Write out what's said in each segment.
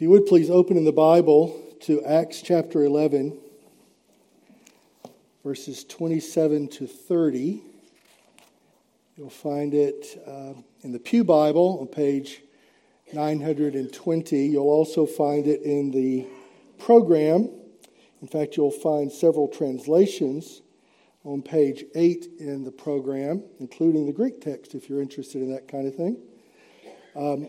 If you would please open in the Bible to Acts chapter 11, verses 27 to 30. You'll find it uh, in the Pew Bible on page 920. You'll also find it in the program. In fact, you'll find several translations on page 8 in the program, including the Greek text if you're interested in that kind of thing. Um,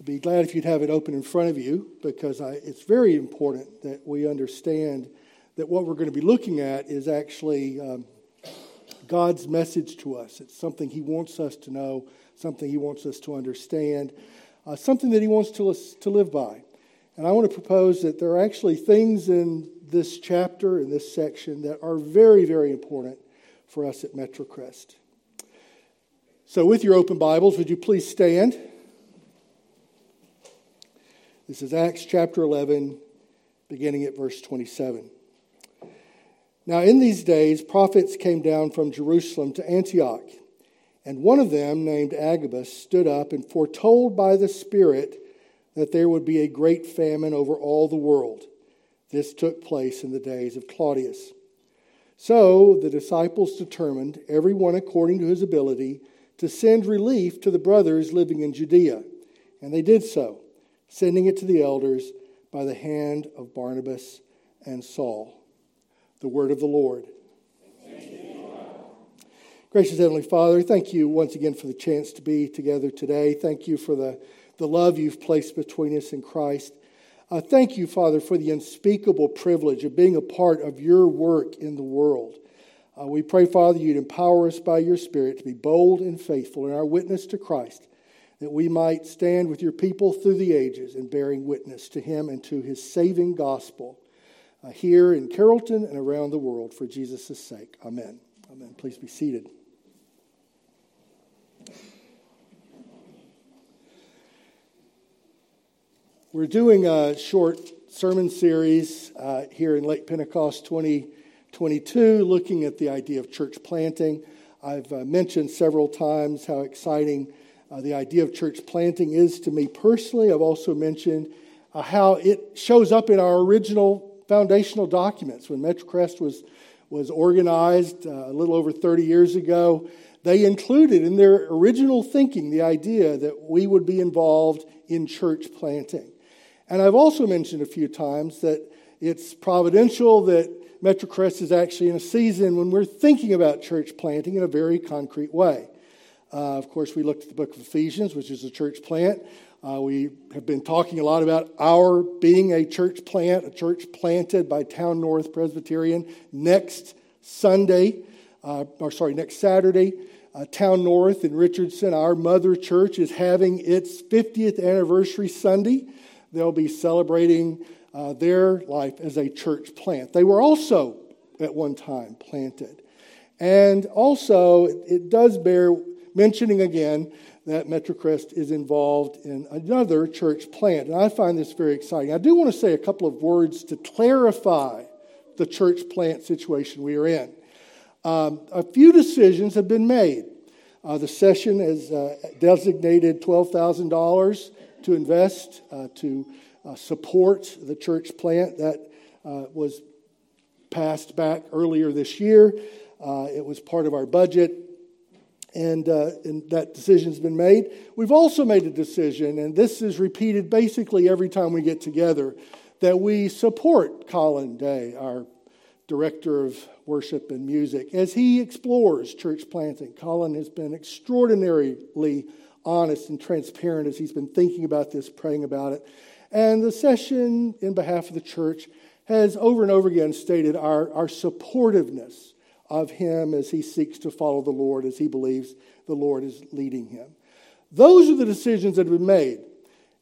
I'd be glad if you'd have it open in front of you because I, it's very important that we understand that what we're going to be looking at is actually um, God's message to us. It's something He wants us to know, something He wants us to understand, uh, something that He wants to, to live by. And I want to propose that there are actually things in this chapter, in this section, that are very, very important for us at MetroCrest. So, with your open Bibles, would you please stand? This is Acts chapter 11, beginning at verse 27. Now, in these days, prophets came down from Jerusalem to Antioch, and one of them, named Agabus, stood up and foretold by the Spirit that there would be a great famine over all the world. This took place in the days of Claudius. So the disciples determined, every one according to his ability, to send relief to the brothers living in Judea. And they did so sending it to the elders by the hand of Barnabas and Saul. The word of the Lord. Gracious Heavenly Father, thank you once again for the chance to be together today. Thank you for the, the love you've placed between us in Christ. Uh, thank you, Father, for the unspeakable privilege of being a part of your work in the world. Uh, we pray, Father, you'd empower us by your Spirit to be bold and faithful in our witness to Christ that we might stand with your people through the ages in bearing witness to him and to his saving gospel uh, here in Carrollton and around the world for Jesus' sake. Amen. Amen. Please be seated. We're doing a short sermon series uh, here in Late Pentecost 2022, looking at the idea of church planting. I've uh, mentioned several times how exciting uh, the idea of church planting is to me personally. I've also mentioned uh, how it shows up in our original foundational documents. When MetroCrest was, was organized uh, a little over 30 years ago, they included in their original thinking the idea that we would be involved in church planting. And I've also mentioned a few times that it's providential that MetroCrest is actually in a season when we're thinking about church planting in a very concrete way. Uh, of course, we looked at the book of Ephesians, which is a church plant. Uh, we have been talking a lot about our being a church plant, a church planted by Town North Presbyterian. Next Sunday, uh, or sorry, next Saturday, uh, Town North in Richardson, our mother church, is having its 50th anniversary Sunday. They'll be celebrating uh, their life as a church plant. They were also at one time planted. And also, it does bear mentioning again that MetroCrest is involved in another church plant. And I find this very exciting. I do want to say a couple of words to clarify the church plant situation we are in. Um, a few decisions have been made. Uh, the session has uh, designated $12,000 to invest uh, to uh, support the church plant that uh, was passed back earlier this year. Uh, it was part of our budget and, uh, and that decision's been made. We've also made a decision, and this is repeated basically every time we get together, that we support Colin Day, our director of worship and music, as he explores church planting. Colin has been extraordinarily honest and transparent as he's been thinking about this, praying about it. And the session, in behalf of the church, has over and over again stated our, our supportiveness of him as he seeks to follow the Lord, as he believes the Lord is leading him. Those are the decisions that have been made.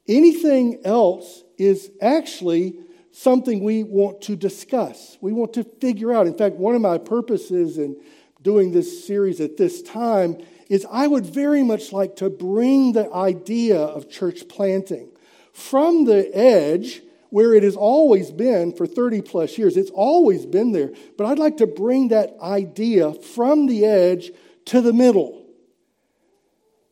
Anything else is actually something we want to discuss. We want to figure out. In fact, one of my purposes in doing this series at this time is I would very much like to bring the idea of church planting from the edge where it has always been for 30 plus years. It's always been there. But I'd like to bring that idea from the edge to the middle.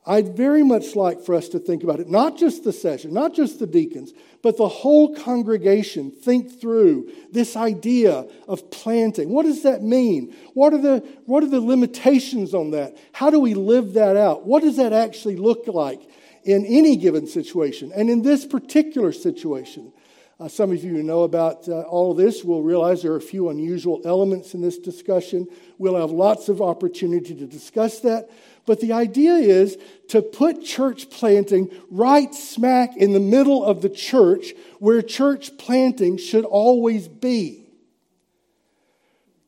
I'd very much like for us to think about it, not just the session, not just the deacons, but the whole congregation think through this idea of planting. What does that mean? What are the, what are the limitations on that? How do we live that out? What does that actually look like in any given situation? And in this particular situation, uh, some of you who know about uh, all this will realize there are a few unusual elements in this discussion. We'll have lots of opportunity to discuss that. But the idea is to put church planting right smack in the middle of the church where church planting should always be.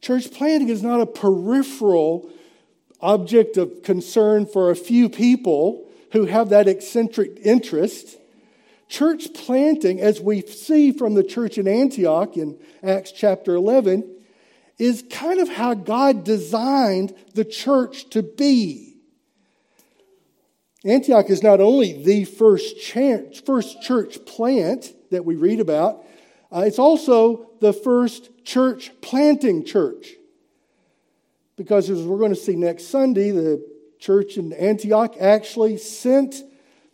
Church planting is not a peripheral object of concern for a few people who have that eccentric interest. Church planting, as we see from the church in Antioch in Acts chapter 11, is kind of how God designed the church to be. Antioch is not only the first, church, first church plant that we read about, uh, it's also the first church planting church. Because as we're going to see next Sunday, the church in Antioch actually sent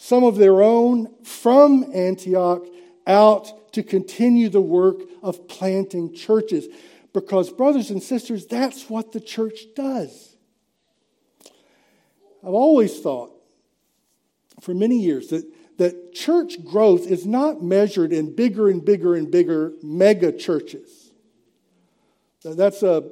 some of their own from Antioch out to continue the work of planting churches. Because, brothers and sisters, that's what the church does. I've always thought for many years that, that church growth is not measured in bigger and bigger and bigger mega churches. That's a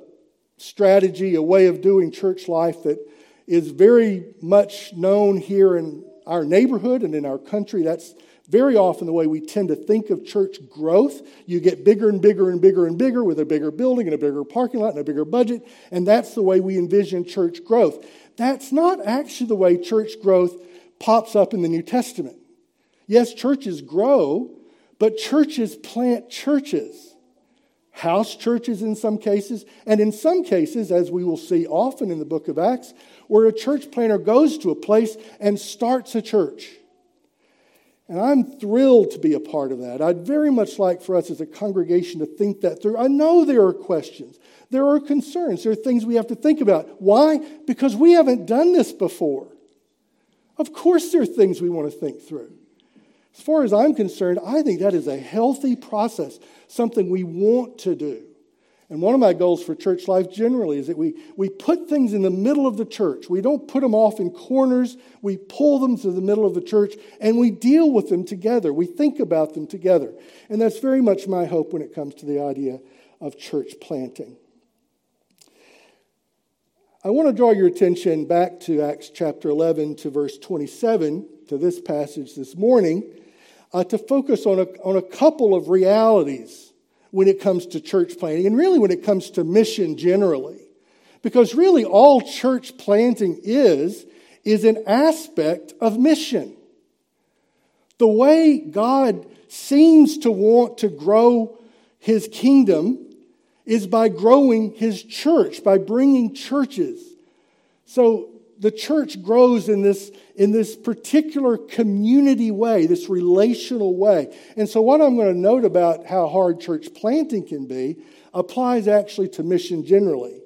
strategy, a way of doing church life that is very much known here in our neighborhood and in our country. That's very often the way we tend to think of church growth. You get bigger and bigger and bigger and bigger with a bigger building and a bigger parking lot and a bigger budget, and that's the way we envision church growth. That's not actually the way church growth pops up in the New Testament. Yes, churches grow, but churches plant churches. House churches in some cases, and in some cases, as we will see often in the book of Acts, where a church planter goes to a place and starts a church. And I'm thrilled to be a part of that. I'd very much like for us as a congregation to think that through. I know there are questions, there are concerns, there are things we have to think about. Why? Because we haven't done this before. Of course, there are things we want to think through. As far as I'm concerned, I think that is a healthy process, something we want to do. And one of my goals for church life generally is that we, we put things in the middle of the church. We don't put them off in corners. We pull them to the middle of the church and we deal with them together. We think about them together. And that's very much my hope when it comes to the idea of church planting. I want to draw your attention back to Acts chapter 11 to verse 27, to this passage this morning, uh, to focus on a, on a couple of realities when it comes to church planting and really when it comes to mission generally. Because really, all church planting is, is an aspect of mission. The way God seems to want to grow his kingdom is by growing his church, by bringing churches. So the church grows in this, in this particular community way, this relational way. And so, what I'm going to note about how hard church planting can be applies actually to mission generally.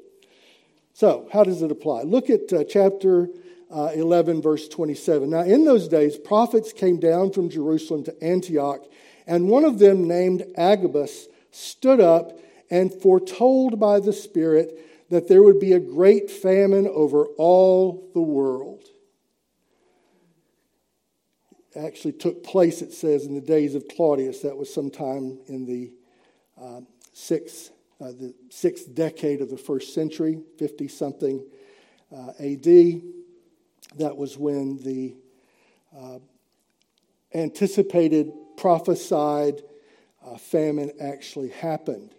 So, how does it apply? Look at uh, chapter uh, 11, verse 27. Now, in those days, prophets came down from Jerusalem to Antioch, and one of them, named Agabus, stood up and foretold by the Spirit that there would be a great famine over all the world. Actually took place, it says, in the days of Claudius. That was sometime in the uh, sixth, uh, the sixth decade of the first century, 50 something uh, AD. That was when the uh, anticipated, prophesied uh, famine actually happened.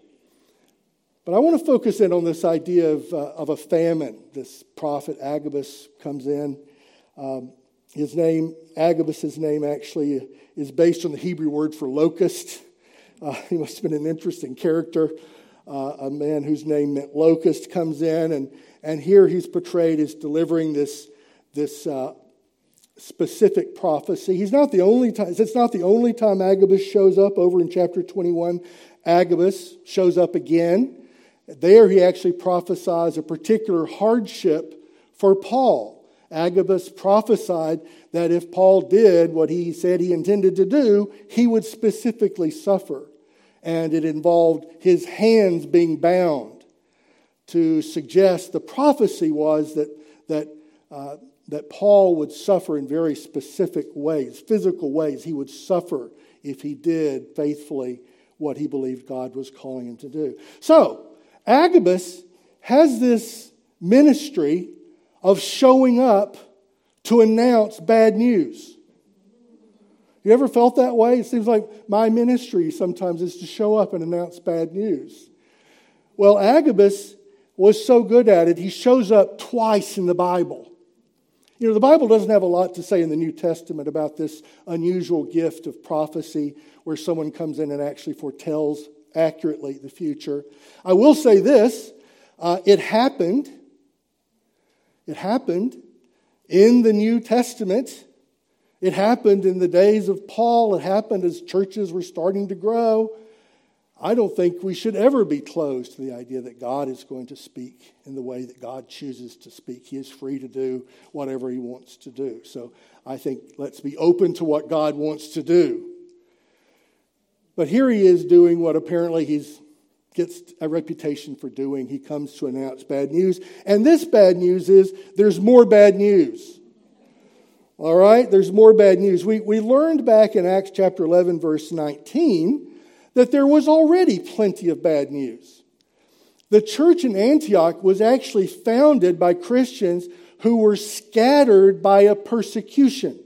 But I want to focus in on this idea of, uh, of a famine. This prophet Agabus comes in. Um, his name, Agabus' name, actually is based on the Hebrew word for locust. Uh, he must have been an interesting character. Uh, a man whose name meant locust comes in, and, and here he's portrayed as delivering this, this uh, specific prophecy. He's not the only time, it's not the only time Agabus shows up over in chapter 21. Agabus shows up again. There, he actually prophesies a particular hardship for Paul. Agabus prophesied that if Paul did what he said he intended to do, he would specifically suffer. And it involved his hands being bound to suggest the prophecy was that, that, uh, that Paul would suffer in very specific ways, physical ways. He would suffer if he did faithfully what he believed God was calling him to do. So, Agabus has this ministry of showing up to announce bad news. You ever felt that way? It seems like my ministry sometimes is to show up and announce bad news. Well, Agabus was so good at it, he shows up twice in the Bible. You know, the Bible doesn't have a lot to say in the New Testament about this unusual gift of prophecy where someone comes in and actually foretells accurately the future. I will say this uh, it happened. It happened in the New Testament. It happened in the days of Paul. It happened as churches were starting to grow. I don't think we should ever be closed to the idea that God is going to speak in the way that God chooses to speak. He is free to do whatever he wants to do. So I think let's be open to what God wants to do. But here he is doing what apparently he's gets a reputation for doing. He comes to announce bad news. And this bad news is there's more bad news. All right, there's more bad news. We, we learned back in Acts chapter 11, verse 19, that there was already plenty of bad news. The church in Antioch was actually founded by Christians who were scattered by a persecution.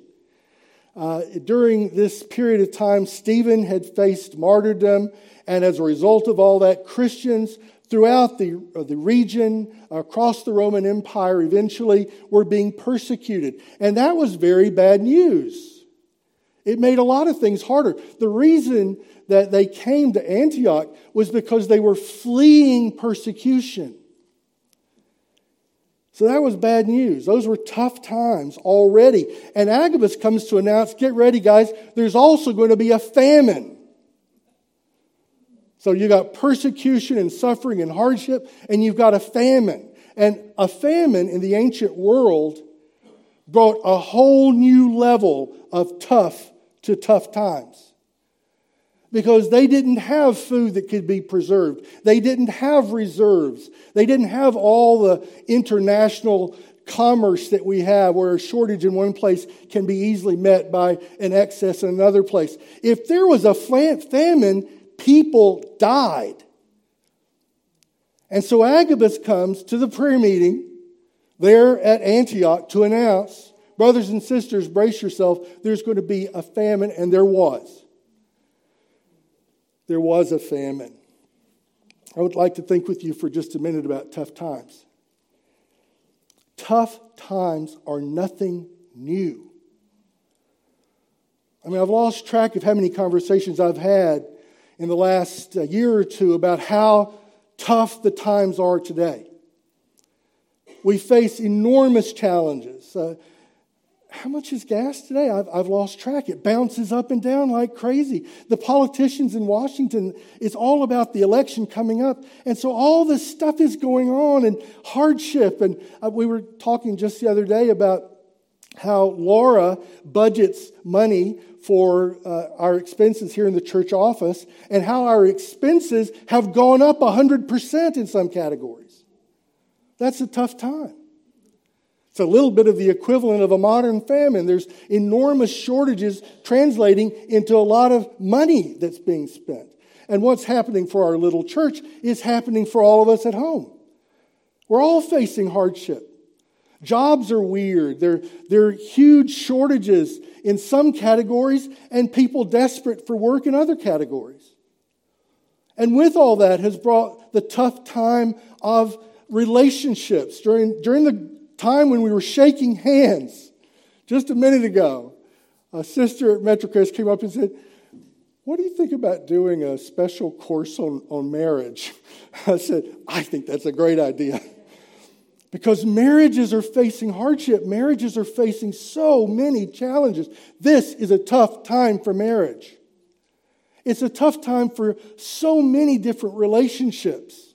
Uh, during this period of time, Stephen had faced martyrdom and as a result of all that, Christians throughout the, uh, the region, across the Roman Empire, eventually were being persecuted. And that was very bad news. It made a lot of things harder. The reason that they came to Antioch was because they were fleeing persecution. So that was bad news. Those were tough times already. And Agabus comes to announce get ready, guys, there's also going to be a famine. So you got persecution and suffering and hardship, and you've got a famine. And a famine in the ancient world brought a whole new level of tough to tough times. Because they didn't have food that could be preserved. They didn't have reserves. They didn't have all the international commerce that we have, where a shortage in one place can be easily met by an excess in another place. If there was a famine, people died. And so Agabus comes to the prayer meeting there at Antioch to announce, brothers and sisters, brace yourself, there's going to be a famine, and there was. There was a famine. I would like to think with you for just a minute about tough times. Tough times are nothing new. I mean, I've lost track of how many conversations I've had in the last uh, year or two about how tough the times are today. We face enormous challenges. Uh, how much is gas today? I've, I've lost track. It bounces up and down like crazy. The politicians in Washington, it's all about the election coming up. And so all this stuff is going on and hardship. And uh, we were talking just the other day about how Laura budgets money for uh, our expenses here in the church office and how our expenses have gone up 100% in some categories. That's a tough time. A little bit of the equivalent of a modern famine. There's enormous shortages translating into a lot of money that's being spent. And what's happening for our little church is happening for all of us at home. We're all facing hardship. Jobs are weird. There, there are huge shortages in some categories and people desperate for work in other categories. And with all that has brought the tough time of relationships. During, during the time when we were shaking hands, just a minute ago, a sister at MetroCrest came up and said, What do you think about doing a special course on, on marriage? I said, I think that's a great idea. Because marriages are facing hardship. Marriages are facing so many challenges. This is a tough time for marriage. It's a tough time for so many different relationships.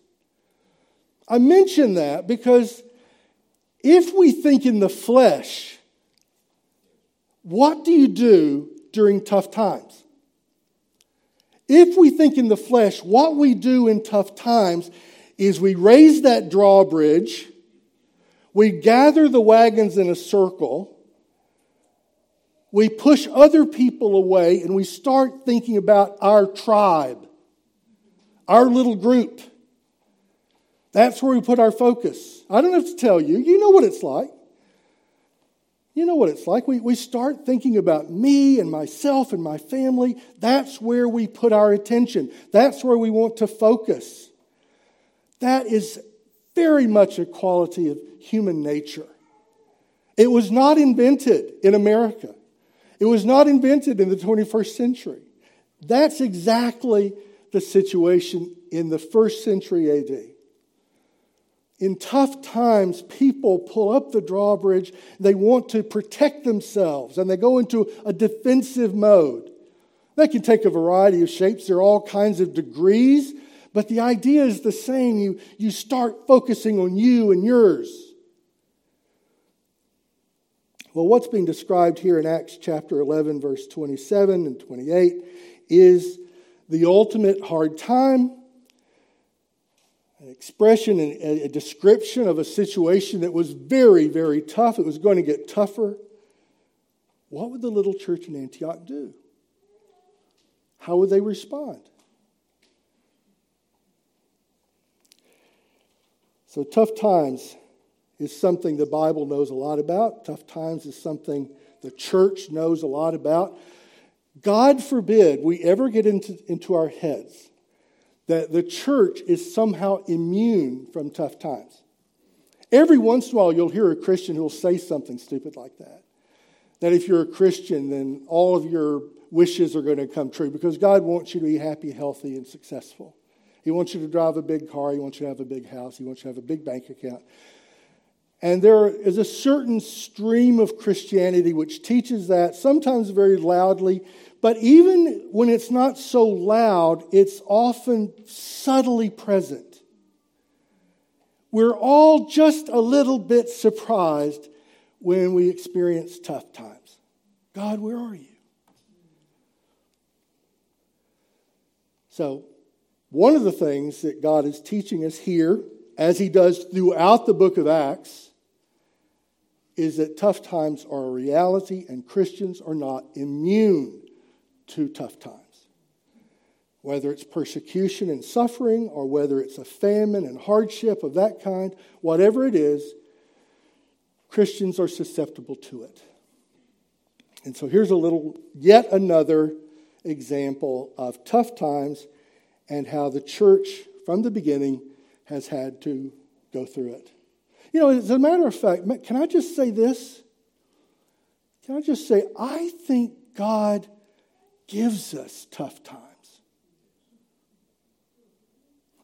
I mention that because if we think in the flesh, what do you do during tough times? If we think in the flesh, what we do in tough times is we raise that drawbridge, we gather the wagons in a circle, we push other people away, and we start thinking about our tribe, our little group. That's where we put our focus. I don't have to tell you, you know what it's like. You know what it's like. We, we start thinking about me and myself and my family. That's where we put our attention. That's where we want to focus. That is very much a quality of human nature. It was not invented in America, it was not invented in the 21st century. That's exactly the situation in the first century AD. In tough times, people pull up the drawbridge, they want to protect themselves, and they go into a defensive mode. That can take a variety of shapes, there are all kinds of degrees, but the idea is the same. You, you start focusing on you and yours. Well, what's being described here in Acts chapter 11, verse 27 and 28 is the ultimate hard time an expression, and a description of a situation that was very, very tough. It was going to get tougher. What would the little church in Antioch do? How would they respond? So, tough times is something the Bible knows a lot about. Tough times is something the church knows a lot about. God forbid we ever get into, into our heads that the church is somehow immune from tough times. Every once in a while, you'll hear a Christian who will say something stupid like that. That if you're a Christian, then all of your wishes are going to come true because God wants you to be happy, healthy, and successful. He wants you to drive a big car. He wants you to have a big house. He wants you to have a big bank account. And there is a certain stream of Christianity which teaches that, sometimes very loudly, but even when it's not so loud, it's often subtly present. We're all just a little bit surprised when we experience tough times. God, where are you? So, one of the things that God is teaching us here, as He does throughout the book of Acts, is that tough times are a reality and Christians are not immune to tough times. Whether it's persecution and suffering, or whether it's a famine and hardship of that kind, whatever it is, Christians are susceptible to it. And so here's a little, yet another example of tough times and how the church from the beginning has had to go through it. You know, as a matter of fact, can I just say this? Can I just say, I think God gives us tough times.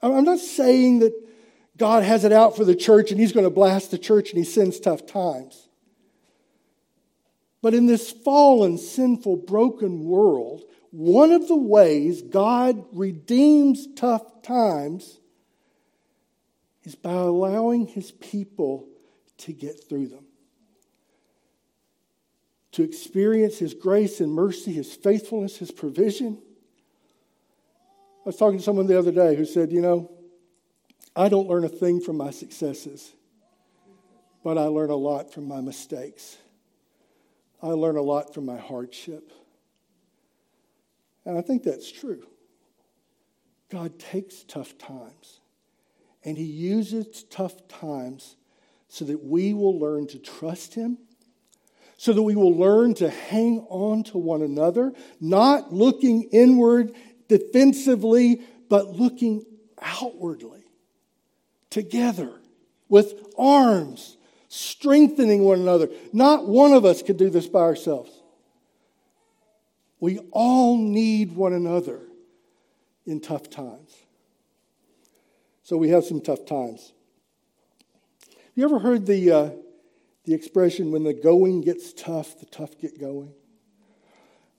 I'm not saying that God has it out for the church and He's going to blast the church and He sends tough times. But in this fallen, sinful, broken world, one of the ways God redeems tough times is by allowing His people to get through them to experience His grace and mercy, His faithfulness, His provision. I was talking to someone the other day who said, You know, I don't learn a thing from my successes, but I learn a lot from my mistakes. I learn a lot from my hardship. And I think that's true. God takes tough times and He uses tough times so that we will learn to trust Him so that we will learn to hang on to one another, not looking inward defensively, but looking outwardly together with arms, strengthening one another. Not one of us could do this by ourselves. We all need one another in tough times. So we have some tough times. You ever heard the uh, the expression, when the going gets tough, the tough get going.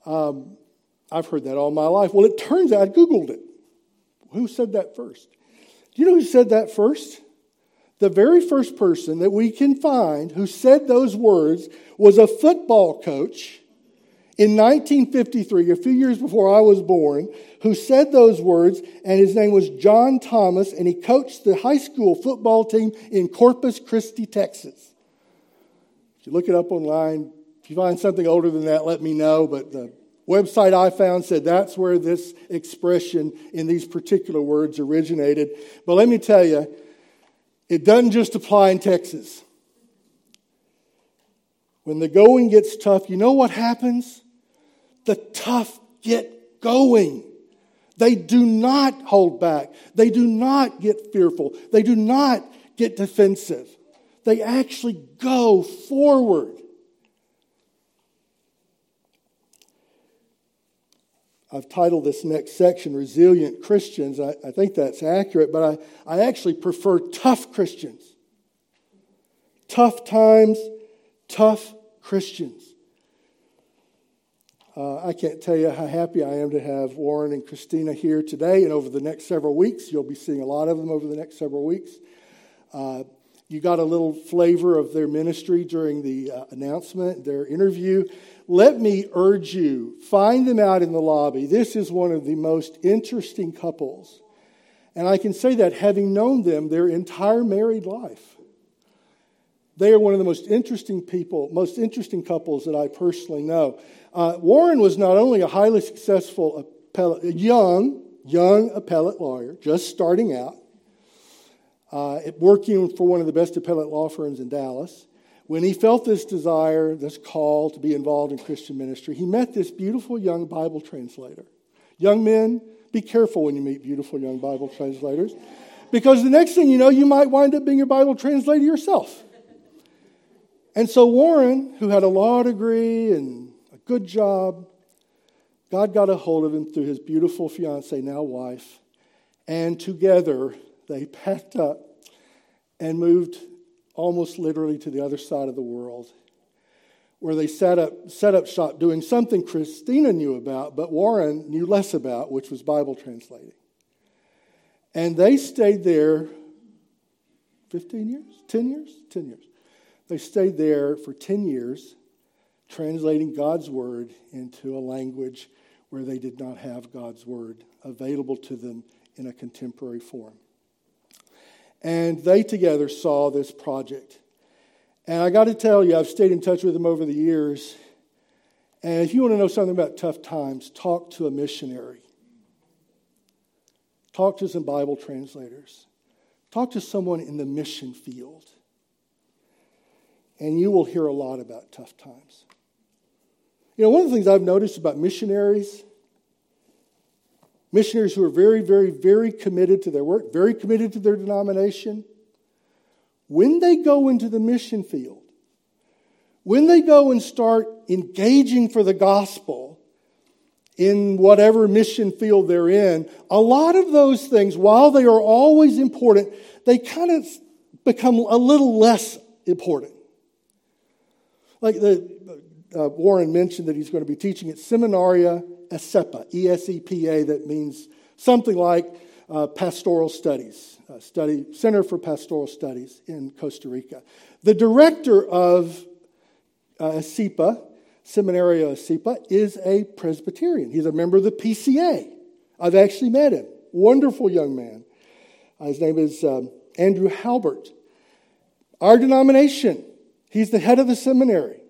Um, I've heard that all my life. Well, it turns out I Googled it. Who said that first? Do you know who said that first? The very first person that we can find who said those words was a football coach in 1953, a few years before I was born, who said those words, and his name was John Thomas, and he coached the high school football team in Corpus Christi, Texas. If you look it up online, if you find something older than that, let me know. But the website I found said that's where this expression in these particular words originated. But let me tell you, it doesn't just apply in Texas. When the going gets tough, you know what happens? The tough get going. They do not hold back. They do not get fearful. They do not get defensive. They actually go forward. I've titled this next section Resilient Christians. I, I think that's accurate, but I, I actually prefer tough Christians. Tough times, tough Christians. Uh, I can't tell you how happy I am to have Warren and Christina here today and over the next several weeks. You'll be seeing a lot of them over the next several weeks. Uh, you got a little flavor of their ministry during the uh, announcement, their interview. Let me urge you, find them out in the lobby. This is one of the most interesting couples. And I can say that having known them their entire married life. They are one of the most interesting people, most interesting couples that I personally know. Uh, Warren was not only a highly successful appellate, young, young appellate lawyer, just starting out, uh, working for one of the best appellate law firms in Dallas. When he felt this desire, this call to be involved in Christian ministry, he met this beautiful young Bible translator. Young men, be careful when you meet beautiful young Bible translators, because the next thing you know, you might wind up being a Bible translator yourself. And so Warren, who had a law degree and a good job. God got a hold of him through his beautiful fiancee, now wife, and together they packed up and moved almost literally to the other side of the world, where they set up, set up shop doing something Christina knew about, but Warren knew less about, which was Bible translating. And they stayed there 15 years, 10 years, 10 years. They stayed there for 10 years translating God's word into a language where they did not have God's word available to them in a contemporary form. And they together saw this project. And I got to tell you, I've stayed in touch with them over the years. And if you want to know something about tough times, talk to a missionary. Talk to some Bible translators. Talk to someone in the mission field. And you will hear a lot about tough times. You know, one of the things I've noticed about missionaries, missionaries who are very, very, very committed to their work, very committed to their denomination, when they go into the mission field, when they go and start engaging for the gospel in whatever mission field they're in, a lot of those things, while they are always important, they kind of become a little less important. Like the uh, Warren mentioned that he's going to be teaching at Seminario ESEPA, E S E P A, that means something like uh, pastoral studies, study Center for Pastoral Studies in Costa Rica. The director of uh, ESEPA, Seminario ESEPA, is a Presbyterian. He's a member of the PCA. I've actually met him. Wonderful young man. Uh, his name is um, Andrew Halbert. Our denomination, he's the head of the seminary.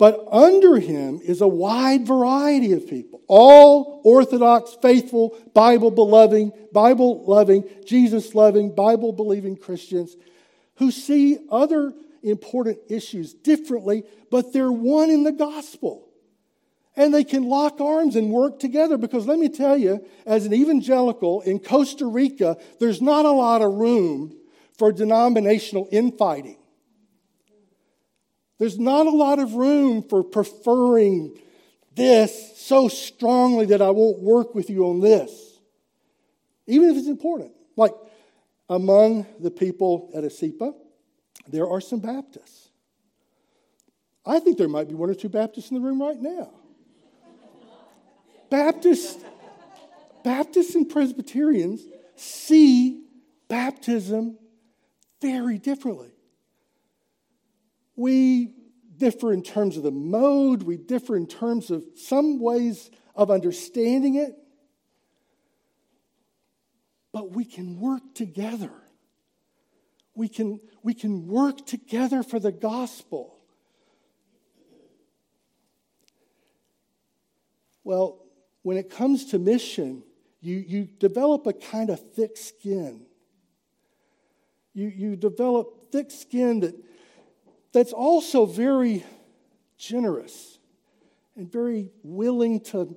But under him is a wide variety of people, all Orthodox, faithful, Bible believing, Bible loving, Jesus loving, Bible believing Christians who see other important issues differently, but they're one in the gospel. And they can lock arms and work together because let me tell you, as an evangelical in Costa Rica, there's not a lot of room for denominational infighting. There's not a lot of room for preferring this so strongly that I won't work with you on this, even if it's important. Like among the people at ESEPA, there are some Baptists. I think there might be one or two Baptists in the room right now. Baptists, Baptists and Presbyterians see baptism very differently. We differ in terms of the mode, we differ in terms of some ways of understanding it, but we can work together. We can, we can work together for the gospel. Well, when it comes to mission, you, you develop a kind of thick skin. You, you develop thick skin that, that's also very generous and very willing to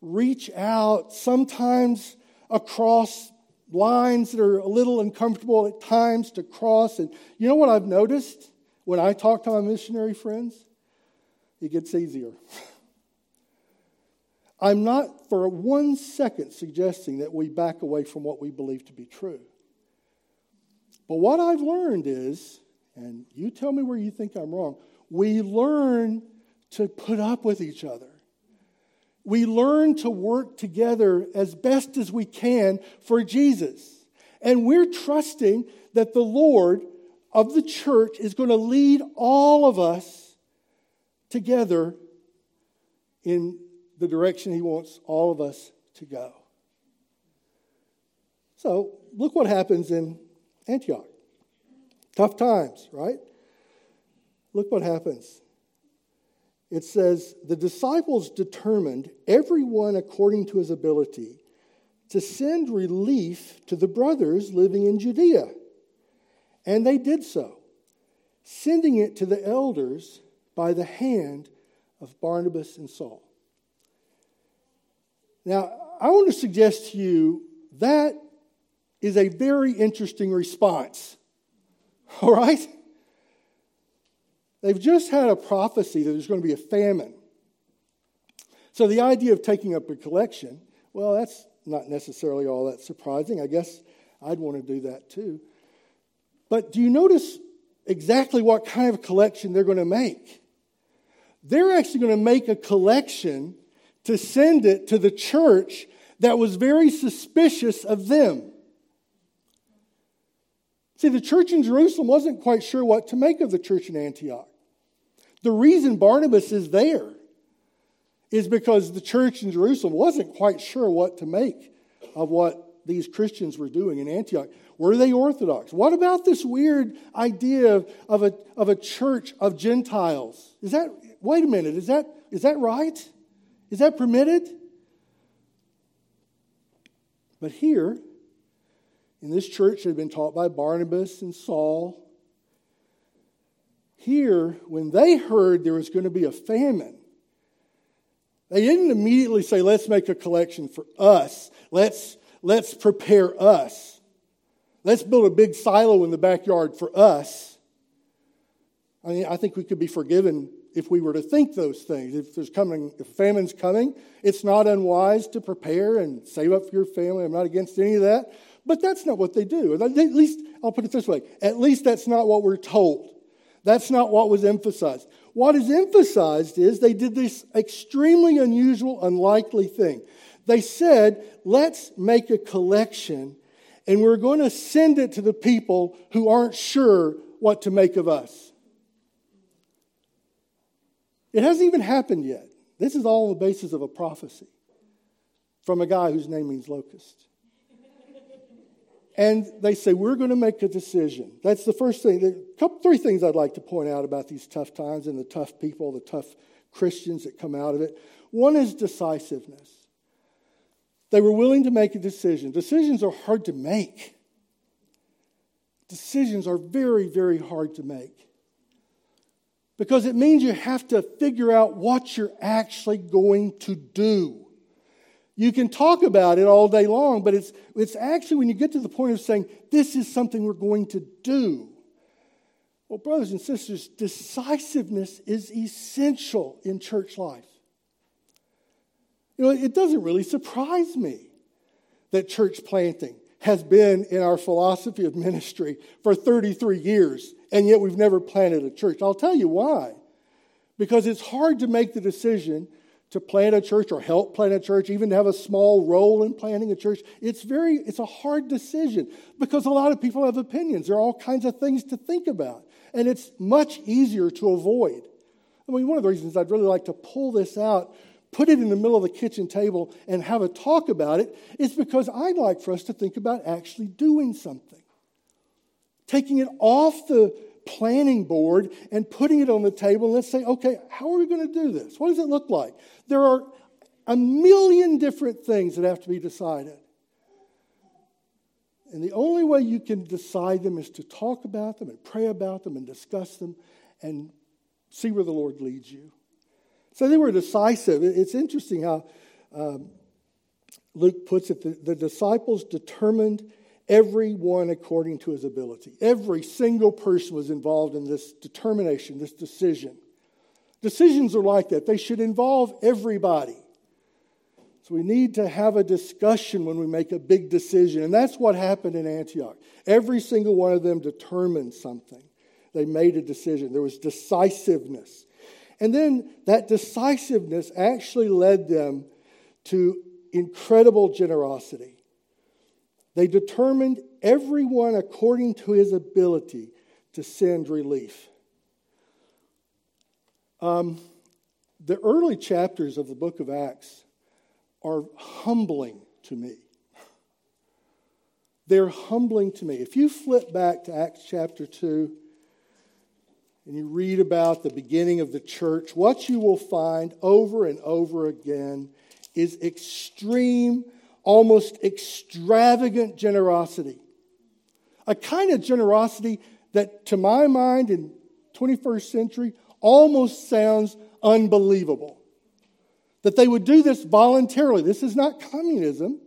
reach out, sometimes across lines that are a little uncomfortable at times to cross. And you know what I've noticed when I talk to my missionary friends? It gets easier. I'm not for one second suggesting that we back away from what we believe to be true. But what I've learned is, and you tell me where you think I'm wrong, we learn to put up with each other. We learn to work together as best as we can for Jesus. And we're trusting that the Lord of the church is going to lead all of us together in the direction He wants all of us to go. So, look what happens in Antioch. Tough times, right? Look what happens. It says, The disciples determined, everyone according to his ability, to send relief to the brothers living in Judea. And they did so, sending it to the elders by the hand of Barnabas and Saul. Now, I want to suggest to you that is a very interesting response. All right? They've just had a prophecy that there's going to be a famine. So the idea of taking up a collection, well, that's not necessarily all that surprising. I guess I'd want to do that too. But do you notice exactly what kind of collection they're going to make? They're actually going to make a collection to send it to the church that was very suspicious of them. See, the church in Jerusalem wasn't quite sure what to make of the church in Antioch. The reason Barnabas is there is because the church in Jerusalem wasn't quite sure what to make of what these Christians were doing in Antioch. Were they Orthodox? What about this weird idea of, of, a, of a church of Gentiles? Is that, wait a minute, is that, is that right? Is that permitted? But here, in this church had been taught by Barnabas and Saul, here, when they heard there was going to be a famine, they didn't immediately say, let's make a collection for us. Let's, let's prepare us. Let's build a big silo in the backyard for us. I mean, I think we could be forgiven if we were to think those things. If there's coming, if famine's coming, it's not unwise to prepare and save up for your family. I'm not against any of that. But that's not what they do. At least, I'll put it this way at least that's not what we're told. That's not what was emphasized. What is emphasized is they did this extremely unusual, unlikely thing. They said, let's make a collection and we're going to send it to the people who aren't sure what to make of us. It hasn't even happened yet. This is all on the basis of a prophecy from a guy whose name means locust. And they say, We're going to make a decision. That's the first thing. There couple, three things I'd like to point out about these tough times and the tough people, the tough Christians that come out of it. One is decisiveness. They were willing to make a decision. Decisions are hard to make. Decisions are very, very hard to make because it means you have to figure out what you're actually going to do. You can talk about it all day long, but it's, it's actually when you get to the point of saying, this is something we're going to do. Well, brothers and sisters, decisiveness is essential in church life. You know, it doesn't really surprise me that church planting has been in our philosophy of ministry for 33 years, and yet we've never planted a church. I'll tell you why. Because it's hard to make the decision to plant a church or help plant a church, even to have a small role in planting a church, it's very it's a hard decision because a lot of people have opinions. There are all kinds of things to think about, and it's much easier to avoid. I mean, one of the reasons I'd really like to pull this out, put it in the middle of the kitchen table, and have a talk about it is because I'd like for us to think about actually doing something. Taking it off the planning board and putting it on the table. Let's say, okay, how are we going to do this? What does it look like? There are a million different things that have to be decided. And the only way you can decide them is to talk about them and pray about them and discuss them and see where the Lord leads you. So they were decisive. It's interesting how um, Luke puts it the, the disciples determined everyone according to his ability. Every single person was involved in this determination, this decision. Decisions are like that, they should involve everybody. So we need to have a discussion when we make a big decision. And that's what happened in Antioch. Every single one of them determined something. They made a decision. There was decisiveness. And then that decisiveness actually led them to incredible generosity. They determined everyone according to his ability to send relief. Um, the early chapters of the book of Acts are humbling to me. They're humbling to me. If you flip back to Acts chapter 2 and you read about the beginning of the church, what you will find over and over again is extreme almost extravagant generosity. A kind of generosity that, to my mind, in 21st century, almost sounds unbelievable. That they would do this voluntarily. This is not communism.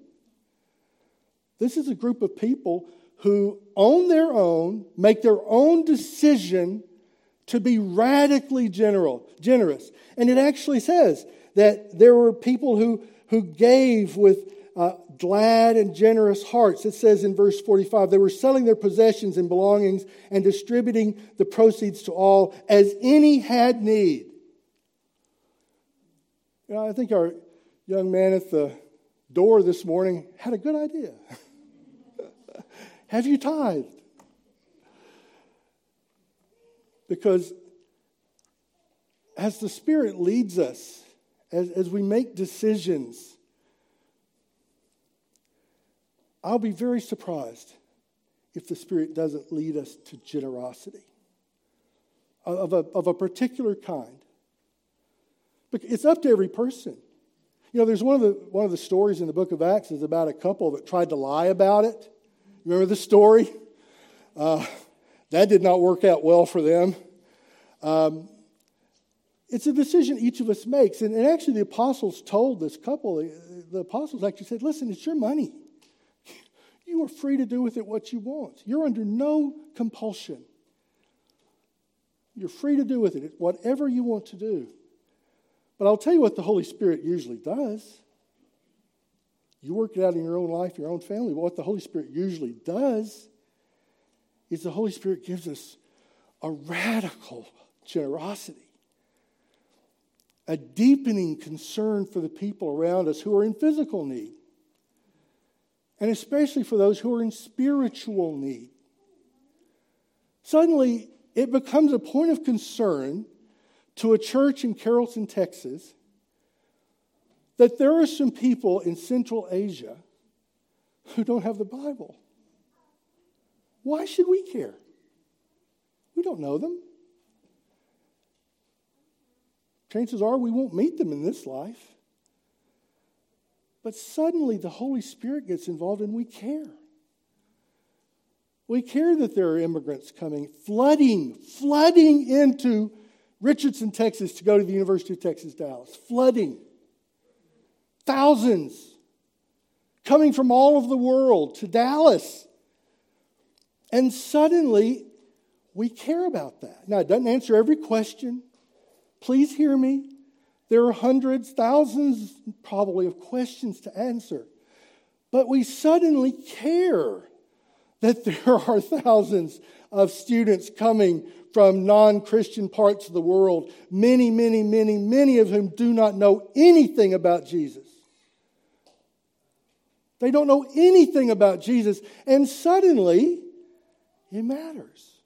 This is a group of people who, on their own, make their own decision to be radically general, generous. And it actually says that there were people who, who gave with uh, glad and generous hearts. It says in verse 45 they were selling their possessions and belongings and distributing the proceeds to all as any had need. You know, I think our young man at the door this morning had a good idea. Have you tithed? Because as the Spirit leads us, as, as we make decisions, I'll be very surprised if the Spirit doesn't lead us to generosity of a, of a particular kind. But it's up to every person. You know, there's one of the one of the stories in the book of Acts is about a couple that tried to lie about it. Remember the story? Uh, that did not work out well for them. Um, it's a decision each of us makes. And, and, actually, the apostles told this couple, the, the apostles actually said, Listen, it's your money. You are free to do with it what you want. You're under no compulsion. You're free to do with it whatever you want to do. But I'll tell you what the Holy Spirit usually does. You work it out in your own life, your own family. But what the Holy Spirit usually does is the Holy Spirit gives us a radical generosity, a deepening concern for the people around us who are in physical need and especially for those who are in spiritual need. Suddenly, it becomes a point of concern to a church in Carrollton, Texas, that there are some people in Central Asia who don't have the Bible. Why should we care? We don't know them. Chances are we won't meet them in this life. But suddenly the Holy Spirit gets involved and we care. We care that there are immigrants coming, flooding, flooding into Richardson, Texas to go to the University of Texas, Dallas. Flooding. Thousands coming from all over the world to Dallas. And suddenly, we care about that. Now, it doesn't answer every question. Please hear me. There are hundreds, thousands, probably, of questions to answer. But we suddenly care that there are thousands of students coming from non Christian parts of the world, many, many, many, many of whom do not know anything about Jesus. They don't know anything about Jesus, and suddenly it matters.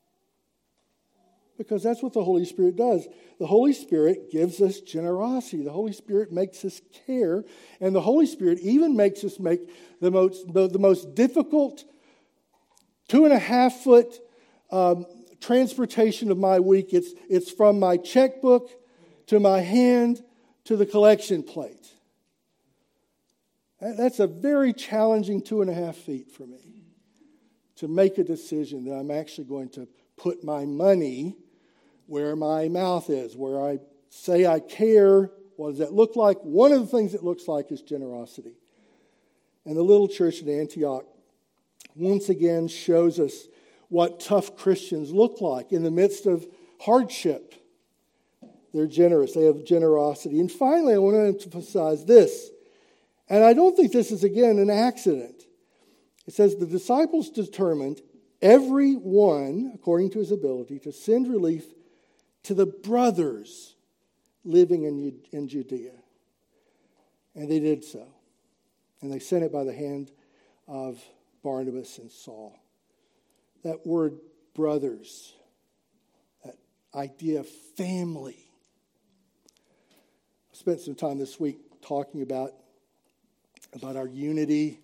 Because that's what the Holy Spirit does. The Holy Spirit gives us generosity. The Holy Spirit makes us care. And the Holy Spirit even makes us make the most, the, the most difficult two and a half foot um, transportation of my week. It's, it's from my checkbook to my hand to the collection plate. That's a very challenging two and a half feet for me to make a decision that I'm actually going to put my money where my mouth is, where I say I care. What does that look like? One of the things it looks like is generosity. And the little church at Antioch once again shows us what tough Christians look like in the midst of hardship. They're generous, they have generosity. And finally, I want to emphasize this, and I don't think this is, again, an accident. It says the disciples determined every one, according to his ability, to send relief to the brothers living in, in Judea. And they did so. And they sent it by the hand of Barnabas and Saul. That word brothers, that idea of family. I spent some time this week talking about, about our unity,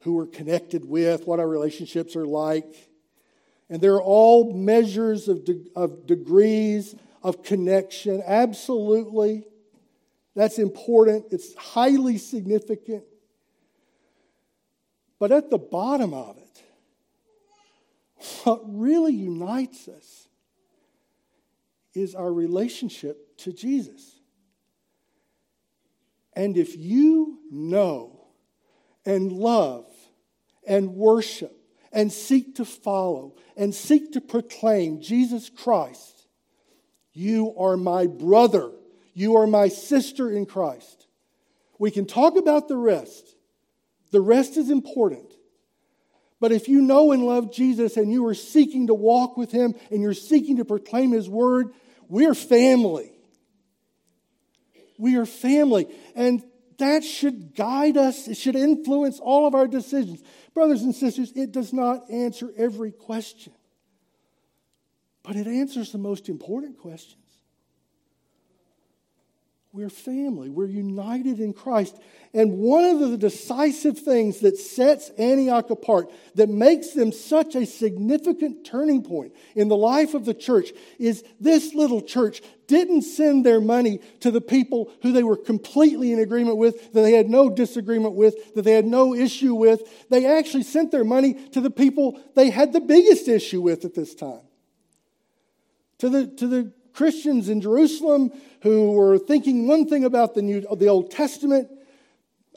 who we're connected with, what our relationships are like. And they're all measures of, de- of degrees of connection. Absolutely. That's important. It's highly significant. But at the bottom of it, what really unites us is our relationship to Jesus. And if you know and love and worship and seek to follow and seek to proclaim Jesus Christ, you are my brother. You are my sister in Christ. We can talk about the rest. The rest is important. But if you know and love Jesus and you are seeking to walk with him and you're seeking to proclaim his word, we're family. We are family. And that should guide us, it should influence all of our decisions. Brothers and sisters, it does not answer every question, but it answers the most important questions. We're family. We're united in Christ. And one of the decisive things that sets Antioch apart, that makes them such a significant turning point in the life of the church, is this little church didn't send their money to the people who they were completely in agreement with, that they had no disagreement with, that they had no issue with. They actually sent their money to the people they had the biggest issue with at this time. To the, to the Christians in Jerusalem who were thinking one thing about the, New, the Old Testament.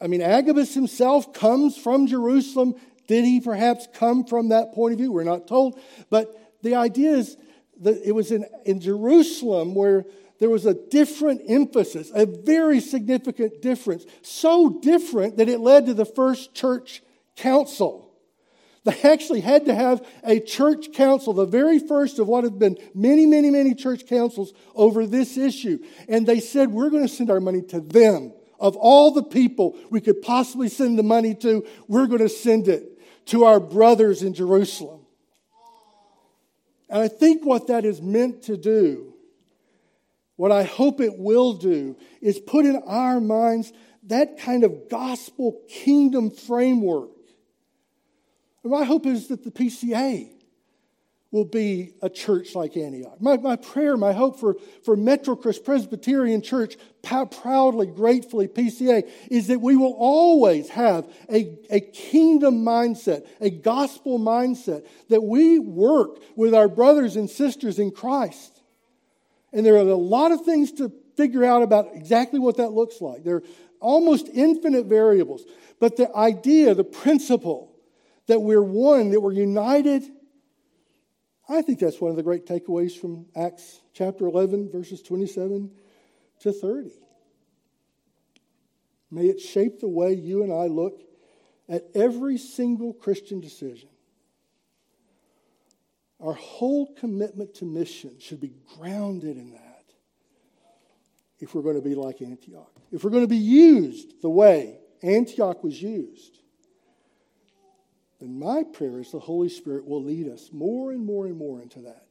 I mean, Agabus himself comes from Jerusalem. Did he perhaps come from that point of view? We're not told. But the idea is that it was in, in Jerusalem where there was a different emphasis, a very significant difference. So different that it led to the first church council. They actually had to have a church council, the very first of what have been many, many, many church councils over this issue. And they said, We're going to send our money to them. Of all the people we could possibly send the money to, we're going to send it to our brothers in Jerusalem. And I think what that is meant to do, what I hope it will do, is put in our minds that kind of gospel kingdom framework my hope is that the PCA will be a church like Antioch. My, my prayer, my hope for, for Metro Crest Presbyterian Church, proudly, gratefully PCA, is that we will always have a, a kingdom mindset, a gospel mindset, that we work with our brothers and sisters in Christ. And there are a lot of things to figure out about exactly what that looks like. There are almost infinite variables. But the idea, the principle, that we're one, that we're united. I think that's one of the great takeaways from Acts chapter 11, verses 27 to 30. May it shape the way you and I look at every single Christian decision. Our whole commitment to mission should be grounded in that if we're going to be like Antioch. If we're going to be used the way Antioch was used, then my prayer is the Holy Spirit will lead us more and more and more into that.